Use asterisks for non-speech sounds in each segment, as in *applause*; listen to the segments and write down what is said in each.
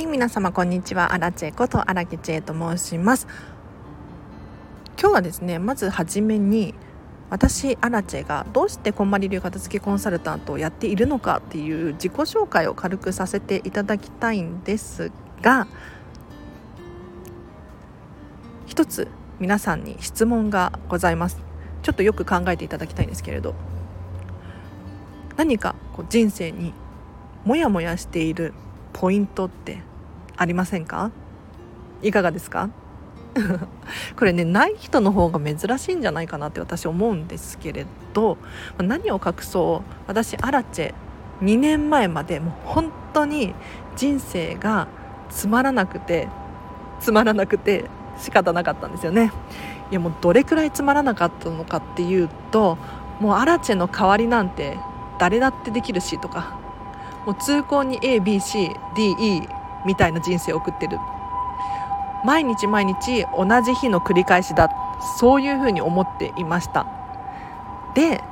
はい皆様こんにちは。アラチェこと荒木チェと申します。今日はですねまずはじめに私アラチェがどうしてこんまり流片付けコンサルタントをやっているのかっていう自己紹介を軽くさせていただきたいんですが一つ皆さんに質問がございます。ちょっとよく考えていただきたいんですけれど。何かこう人生にモヤモヤしているポイントってありませんか？いかがですか？*laughs* これねない人の方が珍しいんじゃないかなって私思うんですけれど何を隠そう？私アラチェ2年前までもう本当に人生がつまらなくてつまらなくて仕方なかったんですよね。いやもうどれくらいつまらなかったのかっていうともうアラチェの代わりなんて誰だってできるしとかもう通行に ABCDE みたいな人生を送ってる。毎日毎日同じ日の繰り返しだ。そういうふうに思っていました。で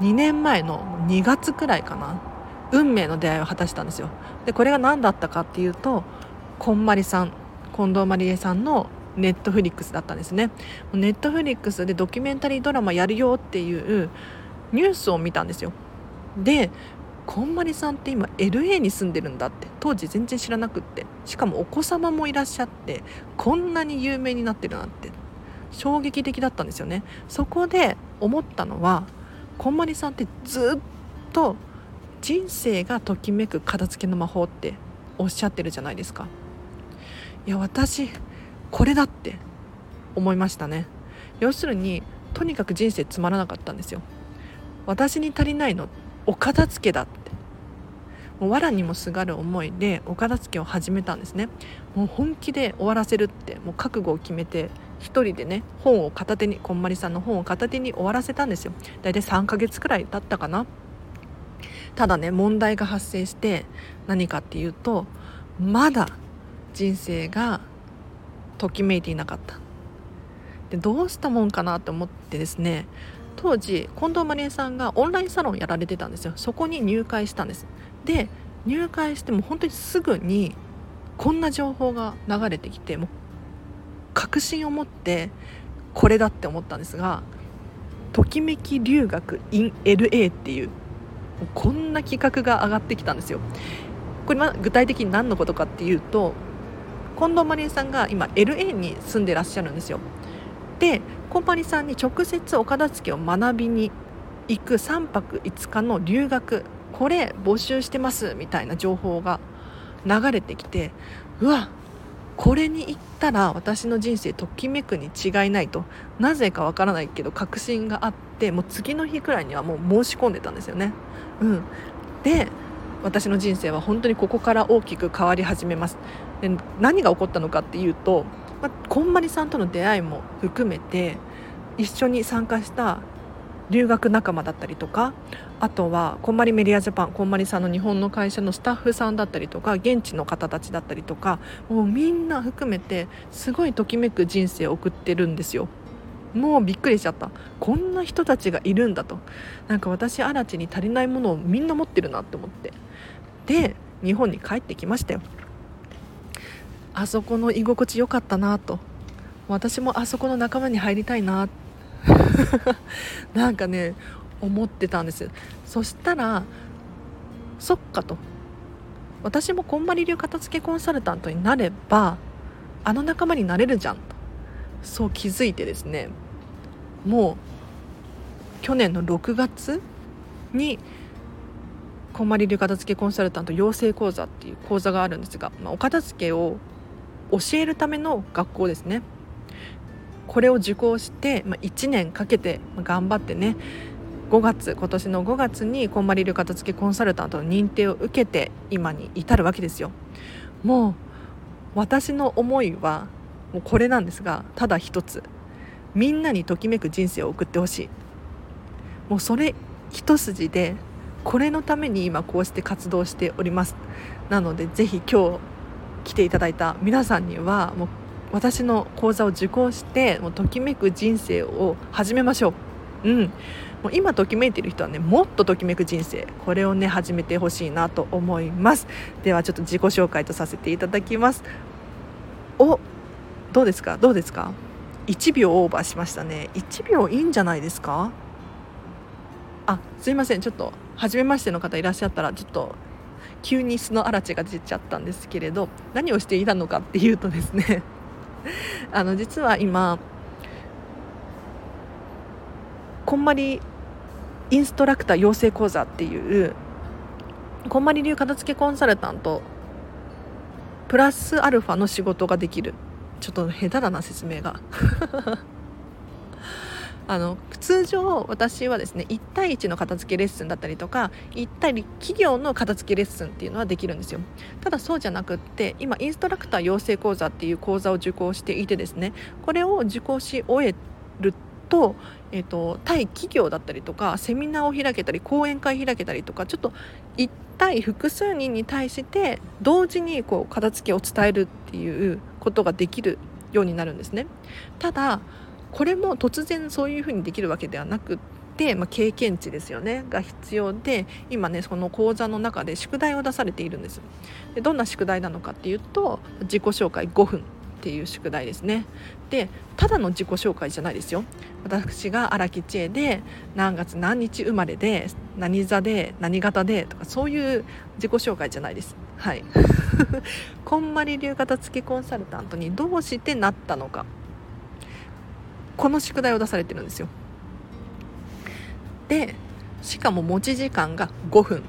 2年前の2月くらいかな。運命の出会いを果たしたんですよ。でこれが何だったかっていうとこんまりさん近藤まりえさんのネットフリックスだったんですね。ネットフリックスでドキュメンタリードラマやるよっていうニュースを見たんですよ。でこんまりさんって今 LA に住んでるんだって。当時全然知らなくって。しかもお子様もいらっしゃってこんなに有名になってるなんて。衝撃的だったんですよね。そこで思ったのはこんまりさんってずっと人生がときめく片付けの魔法っておっしゃってるじゃないですか。いや私これだって思いましたね。要するにとにかく人生つまらなかったんですよ。私に足りないのお片付けだって。もう藁にもすがる思いでお片付けを始めたんですね。もう本気で終わらせるって。もう覚悟を決めて一人でね本を片手にこんまりさんの本を片手に終わらせたんですよ。大体3ヶ月くらい経ったかな。ただね問題が発生して何かっていうとまだ人生がときめいていなかった。でどうしたもんかなと思ってですね当時近藤まりえさんがオンラインサロンやられてたんですよ。そこに入会したんです。で入会しても本当にすぐにこんな情報が流れてきてもう確信を持ってこれだって思ったんですがときめき留学 in LA っていうこんな企画が上がってきたんですよ。これま具体的に何のことかっていうと近藤まりえさんが今 LA に住んでらっしゃるんですよ。でコンパニさんに直接お片付けを学びに行く3泊5日の留学これ募集してますみたいな情報が流れてきてうわこれに行ったら私の人生ときめくに違いないとなぜかわからないけど確信があってもう次の日くらいにはもう申し込んでたんですよね。うん、で私の人生は本当にここから大きく変わり始めますで何が起こったのかっていうとまあ、こんまりさんとの出会いも含めて一緒に参加した留学仲間だったりとかあとはこんまりメディアジャパンこんまりさんの日本の会社のスタッフさんだったりとか現地の方たちだったりとかもうみんな含めてすごいときめく人生を送ってるんですよ。もうびっくりしちゃった。こんな人たちがいるんだと。なんか私アラチに足りないものをみんな持ってるなって思って。で日本に帰ってきましたよ。あそこの居心地良かったなと。私もあそこの仲間に入りたいな。*laughs* なんかね思ってたんです。そしたらそっかと。私もこんまり流片付けコンサルタントになればあの仲間になれるじゃんと。そう気づいてですね。もう去年の6月にこんまり流片付けコンサルタント養成講座っていう講座があるんですが、まあ、お片付けを教えるための学校ですね。これを受講して、まあ、1年かけて頑張ってね5月今年の5月にこんまり流片付けコンサルタントの認定を受けて今に至るわけですよ。もう私の思いはもうこれなんですがただ一つ。みんなにときめく人生を送ってほしい。もうそれ一筋でこれのために今こうして活動しております。なのでぜひ今日来ていただいた皆さんにはもう私の講座を受講してもうときめく人生を始めましょう。うん。もう今ときめいてる人はねもっとときめく人生これをね始めてほしいなと思います。ではちょっと自己紹介とさせていただきます。おどうですか？どうですか？1秒オーバーしましたね。1秒いいんじゃないですか？あすいません。ちょっと初めましての方いらっしゃったらちょっと急に素の嵐が出ちゃったんですけれど何をしていたのかっていうとですね *laughs* あの実は今こんまりインストラクター養成講座っていうこんまり流片付けコンサルタントプラスアルファの仕事ができる。ちょっと下手だな説明が。あの通常私はですね1対1の片付けレッスンだったりとか1対企業の片付けレッスンっていうのはできるんですよただそうじゃなくって今インストラクター養成講座っていう講座を受講していてですねこれを受講し終えると,、えーと、対企業だったりとかセミナーを開けたり講演会開けたりとかちょっと1対複数人に対して同時にこう片付けを伝えるっていうことができるようになるんですね。ただこれも突然そういうふうにできるわけではなくって、まあ、経験値ですよねが必要で今ねその講座の中で宿題を出されているんです。でどんな宿題なのかっていうと自己紹介5分っていう宿題ですね。でただの自己紹介じゃないですよ。私が荒木千恵で何月何日生まれで何座で何型でとかそういう自己紹介じゃないです。はい。*laughs* こんまり流型付きコンサルタントにどうしてなったのか。この宿題を出されてるんですよ。でしかも持ち時間が5分。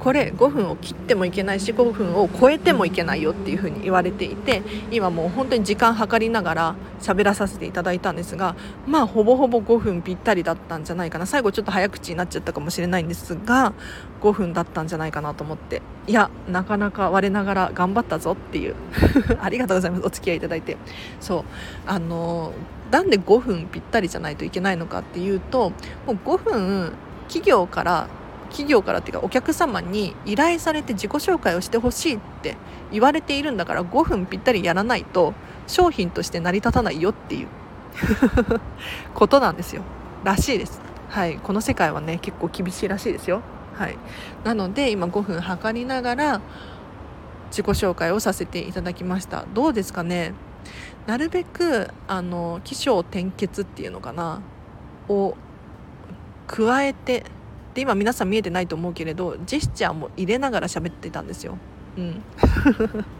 これ5分を切ってもいけないし5分を超えてもいけないよっていうふうに言われていて今もう本当に時間計りながら喋らさせていただいたんですがまあほぼほぼ5分ぴったりだったんじゃないかな。最後ちょっと早口になっちゃったかもしれないんですが5分だったんじゃないかなと思って。いやなかなか我ながら頑張ったぞっていう。*laughs* ありがとうございます。お付き合いいただいて。そう。あのなんで5分ぴったりじゃないといけないのかっていうともう5分企業から企業からっていうかお客様に依頼されて自己紹介をしてほしいって言われているんだから5分ぴったりやらないと商品として成り立たないよっていう。*laughs* ことなんですよ。らしいです。はい。この世界はね結構厳しいらしいですよ。はい。なので今5分測りながら自己紹介をさせていただきました。どうですかね？なるべくあの起承転結っていうのかな？を加えてで今皆さん見えてないと思うけれどジェスチャーも入れながら喋ってたんですよ。うん、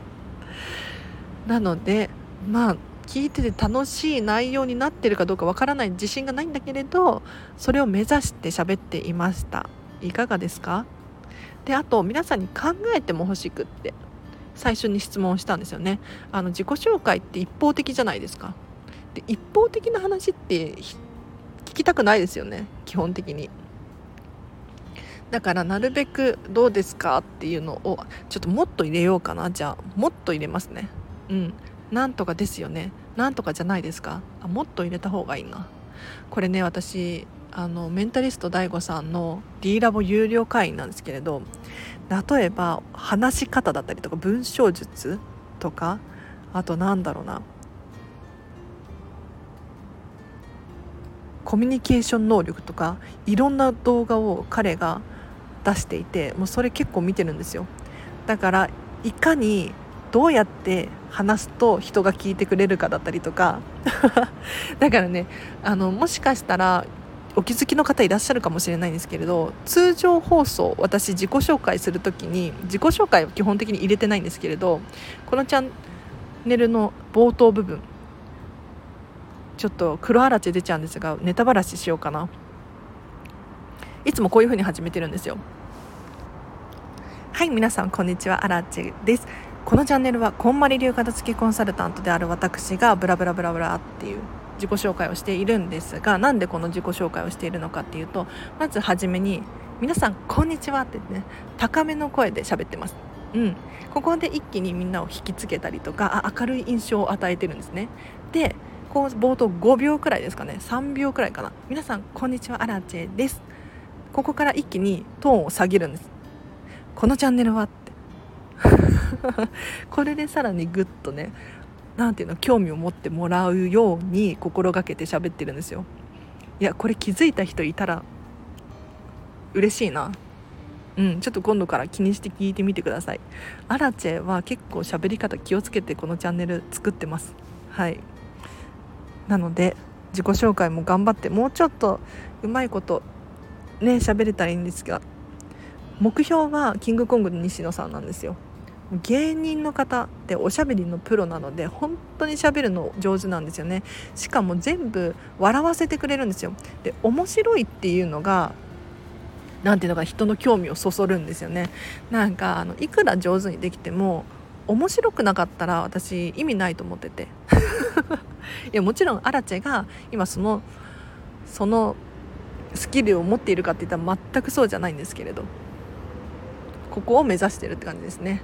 *laughs* なのでまあ聞いてて楽しい内容になってるかどうかわからない自信がないんだけれどそれを目指して喋っていました。いかがですか？であと皆さんに考えても欲しくって最初に質問したんですよね。あの自己紹介って一方的じゃないですか。で一方的な話って聞きたくないですよね基本的にだからなるべくどうですかっていうのをちょっともっと入れようかな。じゃあもっと入れますね。うん。なんとかですよね。なんとかじゃないですか。あもっと入れた方がいいな。これね私あのメンタリスト DAIGO さんの D ラボ有料会員なんですけれど例えば話し方だったりとか文章術とかあとなんだろうな。コミュニケーション能力とかいろんな動画を彼が出していてもうそれ結構見てるんですよ。だからいかにどうやって話すと人が聞いてくれるかだったりとか。*laughs* だからねあのもしかしたらお気づきの方いらっしゃるかもしれないんですけれど通常放送私自己紹介する時に自己紹介は基本的に入れてないんですけれどこのチャンネルの冒頭部分ちょっと黒あらち出ちゃうんですがネタばらししようかな。いつもこういう風に始めてるんですよ。はい皆さんこんにちは。アラチです。このチャンネルはこんまり流片付きコンサルタントである私がブラブラブラブラっていう自己紹介をしているんですがなんでこの自己紹介をしているのかっていうとまずはじめに皆さんこんにちはってね高めの声で喋ってます。うん、ここで一気にみんなを引きつけたりとかあ明るい印象を与えてるんですね。でこう冒頭5秒くらいですかね。3秒くらいかな。皆さんこんにちは。アラチェです。ここから一気にトーンを下げるんです。このチャンネルはって。*laughs* これでさらにグッとね何ていうの興味を持ってもらうように心がけて喋ってるんですよ。いやこれ気づいた人いたら嬉しいな。うんちょっと今度から気にして聞いてみてください。アラチェは結構喋り方気をつけてこのチャンネル作ってます。はい。なので自己紹介も頑張ってもうちょっとうまいことね喋れたらいいんですが目標はキングコングの西野さんなんですよ。芸人の方っておしゃべりのプロなので本当にしゃべるの上手なんですよね。しかも全部笑わせてくれるんですよ。で面白いっていうのが何ていうのか人の興味をそそるんですよね。なんかあのいくら上手にできても面白くなかったら私意味ないと思ってて。*laughs* いやもちろんアラチェが今そのそのスキルを持っているかって言ったら全くそうじゃないんですけれど。ここを目指してるって感じですね。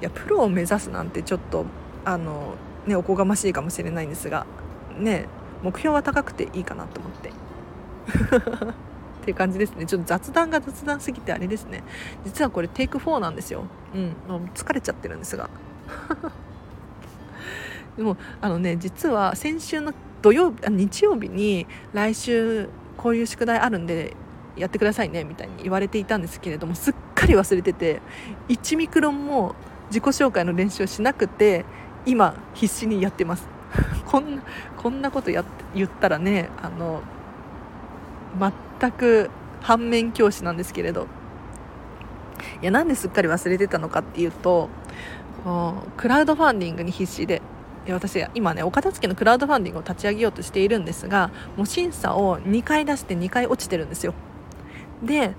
いやプロを目指すなんてちょっとあのねおこがましいかもしれないんですがね目標は高くていいかなと思って。*laughs* っていう感じですね。ちょっと雑談が雑談すぎてあれですね。実はこれテイク4なんですよ。うん。もう疲れちゃってるんですが。*laughs* でもあのね実は先週の土曜日あ日曜日に来週こういう宿題あるんでやってくださいねみたいに言われていたんですけれどもすっかり忘れてて1ミクロンも自己紹介の練習をしなくて今必死にやってます。*laughs* こんなこんなことや言ったらねあの全く反面教師なんですけれど。いやなんですっかり忘れてたのかっていうとクラウドファンディングに必死で私今ねお片付けのクラウドファンディングを立ち上げようとしているんですがもう審査を2回出して2回落ちてるんですよ。で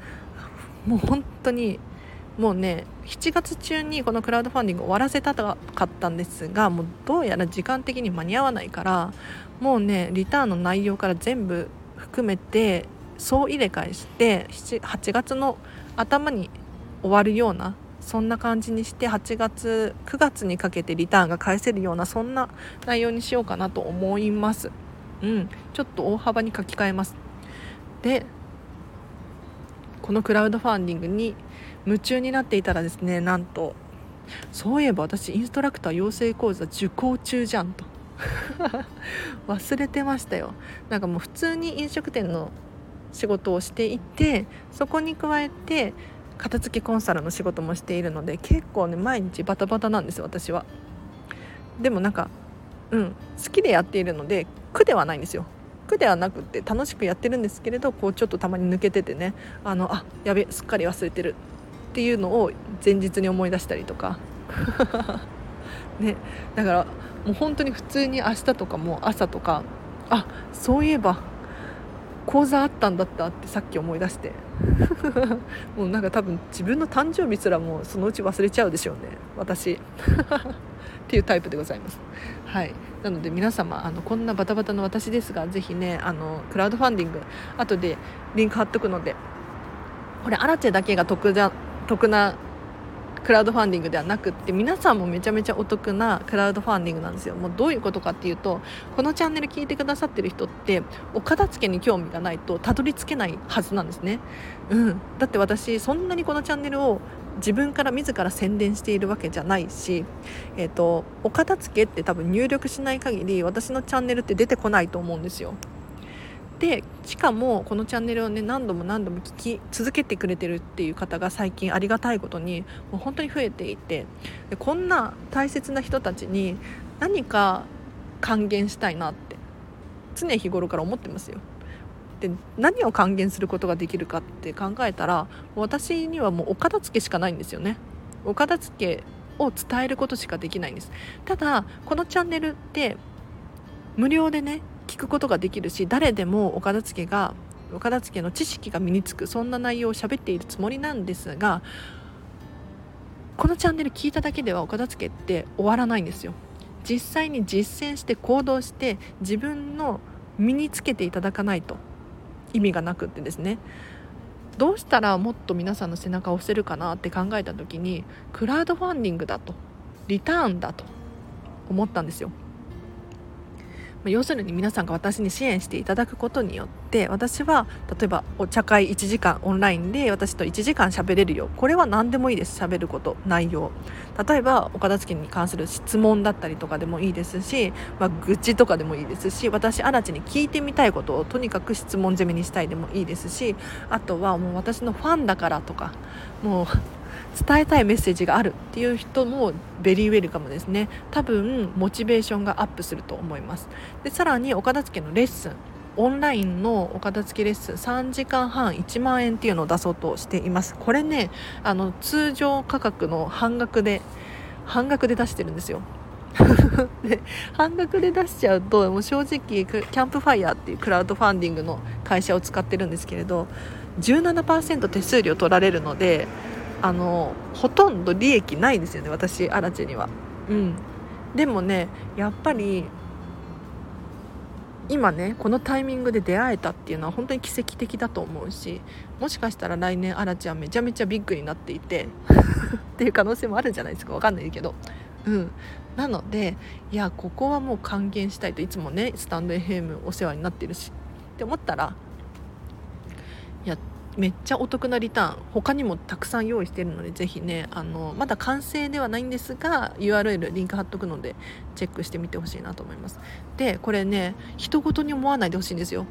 もう本当にもうね7月中にこのクラウドファンディング終わらせたかったんですがもうどうやら時間的に間に合わないからもうねリターンの内容から全部含めて総入れ替えして8月の頭に終わるようなそんな感じにして8月9月にかけてリターンが返せるようなそんな内容にしようかなと思います。うん。ちょっと大幅に書き換えます。でこのクラウドファンディングに夢中になっていたらですねなんとそういえば私インストラクター養成講座受講中じゃんと。*laughs* 忘れてましたよ。なんかもう普通に飲食店の仕事をしていてそこに加えて片付けコンサルの仕事もしているので結構ね毎日バタバタなんです私は。でもなんかうん好きでやっているので苦ではないんですよ。苦ではなくて楽しくやってるんですけれどこうちょっとたまに抜けててねあのあやべすっかり忘れてる。っていうのを前日に思い出したりとか。*laughs* ね。だからもう本当に普通に明日とかも朝とかあそういえば講座あったんだったってさっき思い出して。*laughs* もうなんか多分自分の誕生日すらもうそのうち忘れちゃうでしょうね。私。*laughs* っていうタイプでございます。はい。なので皆様あのこんなバタバタの私ですが是非ねあのクラウドファンディング後でリンク貼っとくのでこれアラチェだけが得だ得なクラウドファンディングではなくって皆さんもめちゃめちゃお得なクラウドファンディングなんですよ。もうどういうことかっていうとこのチャンネル聞いてくださってる人ってお片付けに興味がないとたどり着けないはずなんですね。うん。だって私そんなにこのチャンネルを自分から自ら宣伝しているわけじゃないし、えーと、お片付けって多分入力しない限り私のチャンネルって出てこないと思うんですよ。でしかもこのチャンネルをね何度も何度も聞き続けてくれてるっていう方が最近ありがたいことにもう本当に増えていてでこんな大切な人たちに何か還元したいなって常日頃から思ってますよ。で何を還元することができるかって考えたら私にはもうお片付けしかないんですよね。お片付けを伝えることしかできないんですただこのチャンネルって無料でね聞くことができるし誰でもお片付けがお片付けの知識が身につくそんな内容を喋っているつもりなんですがこのチャンネル聞いただけではお片付けって終わらないんですよ。実際に実践して行動して自分の身につけていただかないと意味がなくってですね。どうしたらもっと皆さんの背中を押せるかなって考えた時にクラウドファンディングだとリターンだと思ったんですよ。要するに皆さんが私に支援していただくことによって私は例えばお茶会1時間オンラインで私と1時間喋れるよ。これは何でもいいです。喋ること内容。例えばお片付けに関する質問だったりとかでもいいですし、まあ、愚痴とかでもいいですし私荒地に聞いてみたいことをとにかく質問攻めにしたいでもいいですしあとはもう私のファンだからとかもう伝えたいメッセージがあるっていう人もベリーウェルカムですね。多分モチベーションがアップすると思います。でさらにお片付けのレッスン。オンラインのお片付けレッスン。3時間半1万円っていうのを出そうとしています。これねあの通常価格の半額で半額で出してるんですよ。*laughs* で半額で出しちゃうともう正直キャンプファイヤーっていうクラウドファンディングの会社を使ってるんですけれど17%手数料取られるのであのほとんど利益ないんですよね私アラチェには。うん、でもねやっぱり今ねこのタイミングで出会えたっていうのは本当に奇跡的だと思うしもしかしたら来年アラチはめちゃめちゃビッグになっていて *laughs* っていう可能性もあるじゃないですか分かんないけど。うん。なのでいやここはもう還元したいといつもねスタンド FM お世話になってるしって思ったらめっちゃお得なリターン他にもたくさん用意してるのでぜひねあのまだ完成ではないんですが URL リンク貼っとくのでチェックしてみてほしいなと思います。でこれね人事に思わないでほしいんですよ。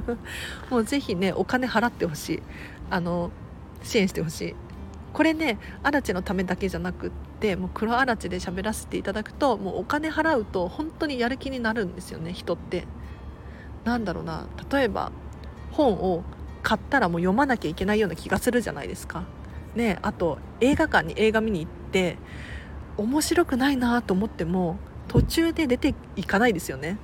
*laughs* もうぜひねお金払ってほしい。あの支援してほしい。これねアラチのためだけじゃなくってもう黒アラチで喋らせていただくともうお金払うと本当にやる気になるんですよね人って。なんだろうな。例えば本を買ったらもう読まなきゃいけないような気がするじゃないですか。ね、あと映画館に映画見に行って面白くないなと思っても途中で出ていかないですよね。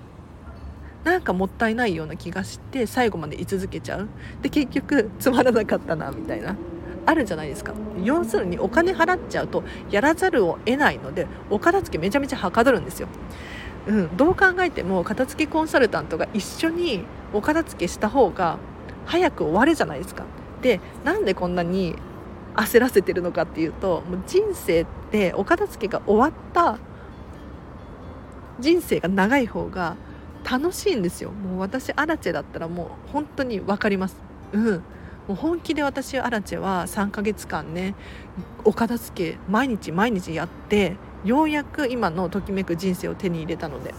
なんかもったいないような気がして最後まで居続けちゃうで結局つまらなかったなみたいなあるじゃないですか要するにお金払っちゃうとやらざるを得ないのでお片付けめちゃめちゃはかどるんですよ、うん、どう考えても片付けコンサルタントが一緒にお片付けした方が早く終わるじゃないですか。でなんでこんなに焦らせてるのかっていうともう人生ってお片付けが終わった人生が長い方が楽しいんですよ。もう私アラチェだったらもう本当に分かります。うん。もう本気で私アラチェは3ヶ月間ねお片付け毎日毎日やってようやく今のときめく人生を手に入れたので。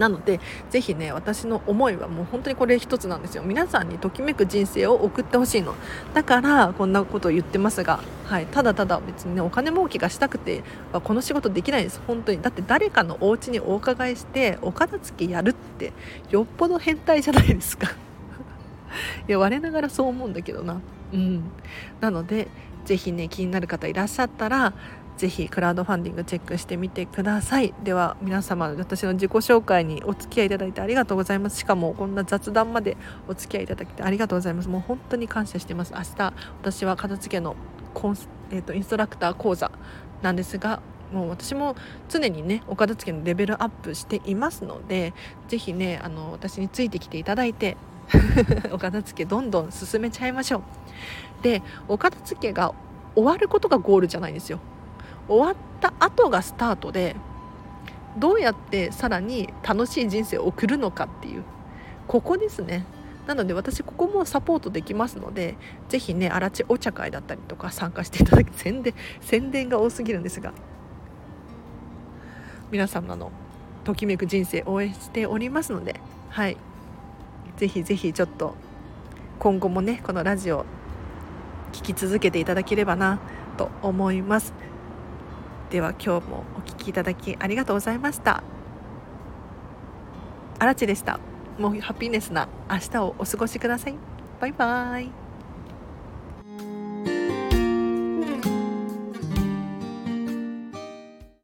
なのでぜひね私の思いはもう本当にこれ一つなんですよ。皆さんにときめく人生を送ってほしいの。だからこんなことを言ってますが、はい、ただただ別にねお金儲けがしたくてはこの仕事できないです。本当に。だって誰かのお家にお伺いしてお片付けやるってよっぽど変態じゃないですか。*laughs* いや我ながらそう思うんだけどな。うん。なのでぜひね気になる方いらっしゃったらぜひクラウドファンディングチェックしてみてください。では皆様私の自己紹介にお付き合いいただいてありがとうございます。しかもこんな雑談までお付き合いいただきありがとうございます。もう本当に感謝してます。明日私は片付けのコンス、えーと、インストラクター講座なんですがもう私も常にねお片付けのレベルアップしていますのでぜひねあの私についてきていただいて *laughs* お片付けどんどん進めちゃいましょう。でお片付けが終わることがゴールじゃないんですよ。終わった後がスタートでどうやってさらに楽しい人生を送るのかっていう。ここですね。なので私ここもサポートできますのでぜひね荒地お茶会だったりとか参加していただき宣伝宣伝が多すぎるんですが皆様のときめく人生応援しておりますのではい。ぜひぜひちょっと今後もねこのラジオ聴き続けていただければなと思います。では今日もお聴きいただきありがとうございました。あらちでした。もうハッピーネスな明日をお過ごしください。バイバイ。